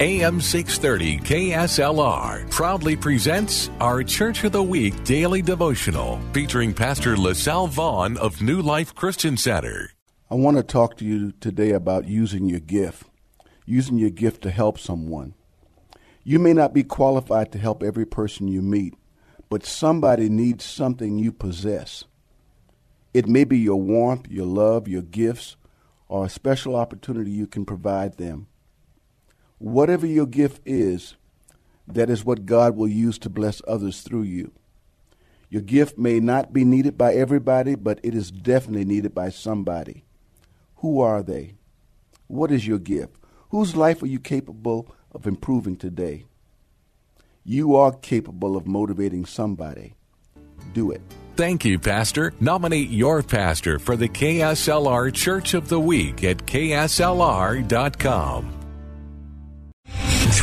AM 630 KSLR proudly presents our Church of the Week daily devotional featuring Pastor LaSalle Vaughn of New Life Christian Center. I want to talk to you today about using your gift, using your gift to help someone. You may not be qualified to help every person you meet, but somebody needs something you possess. It may be your warmth, your love, your gifts, or a special opportunity you can provide them. Whatever your gift is, that is what God will use to bless others through you. Your gift may not be needed by everybody, but it is definitely needed by somebody. Who are they? What is your gift? Whose life are you capable of improving today? You are capable of motivating somebody. Do it. Thank you, Pastor. Nominate your pastor for the KSLR Church of the Week at kslr.com.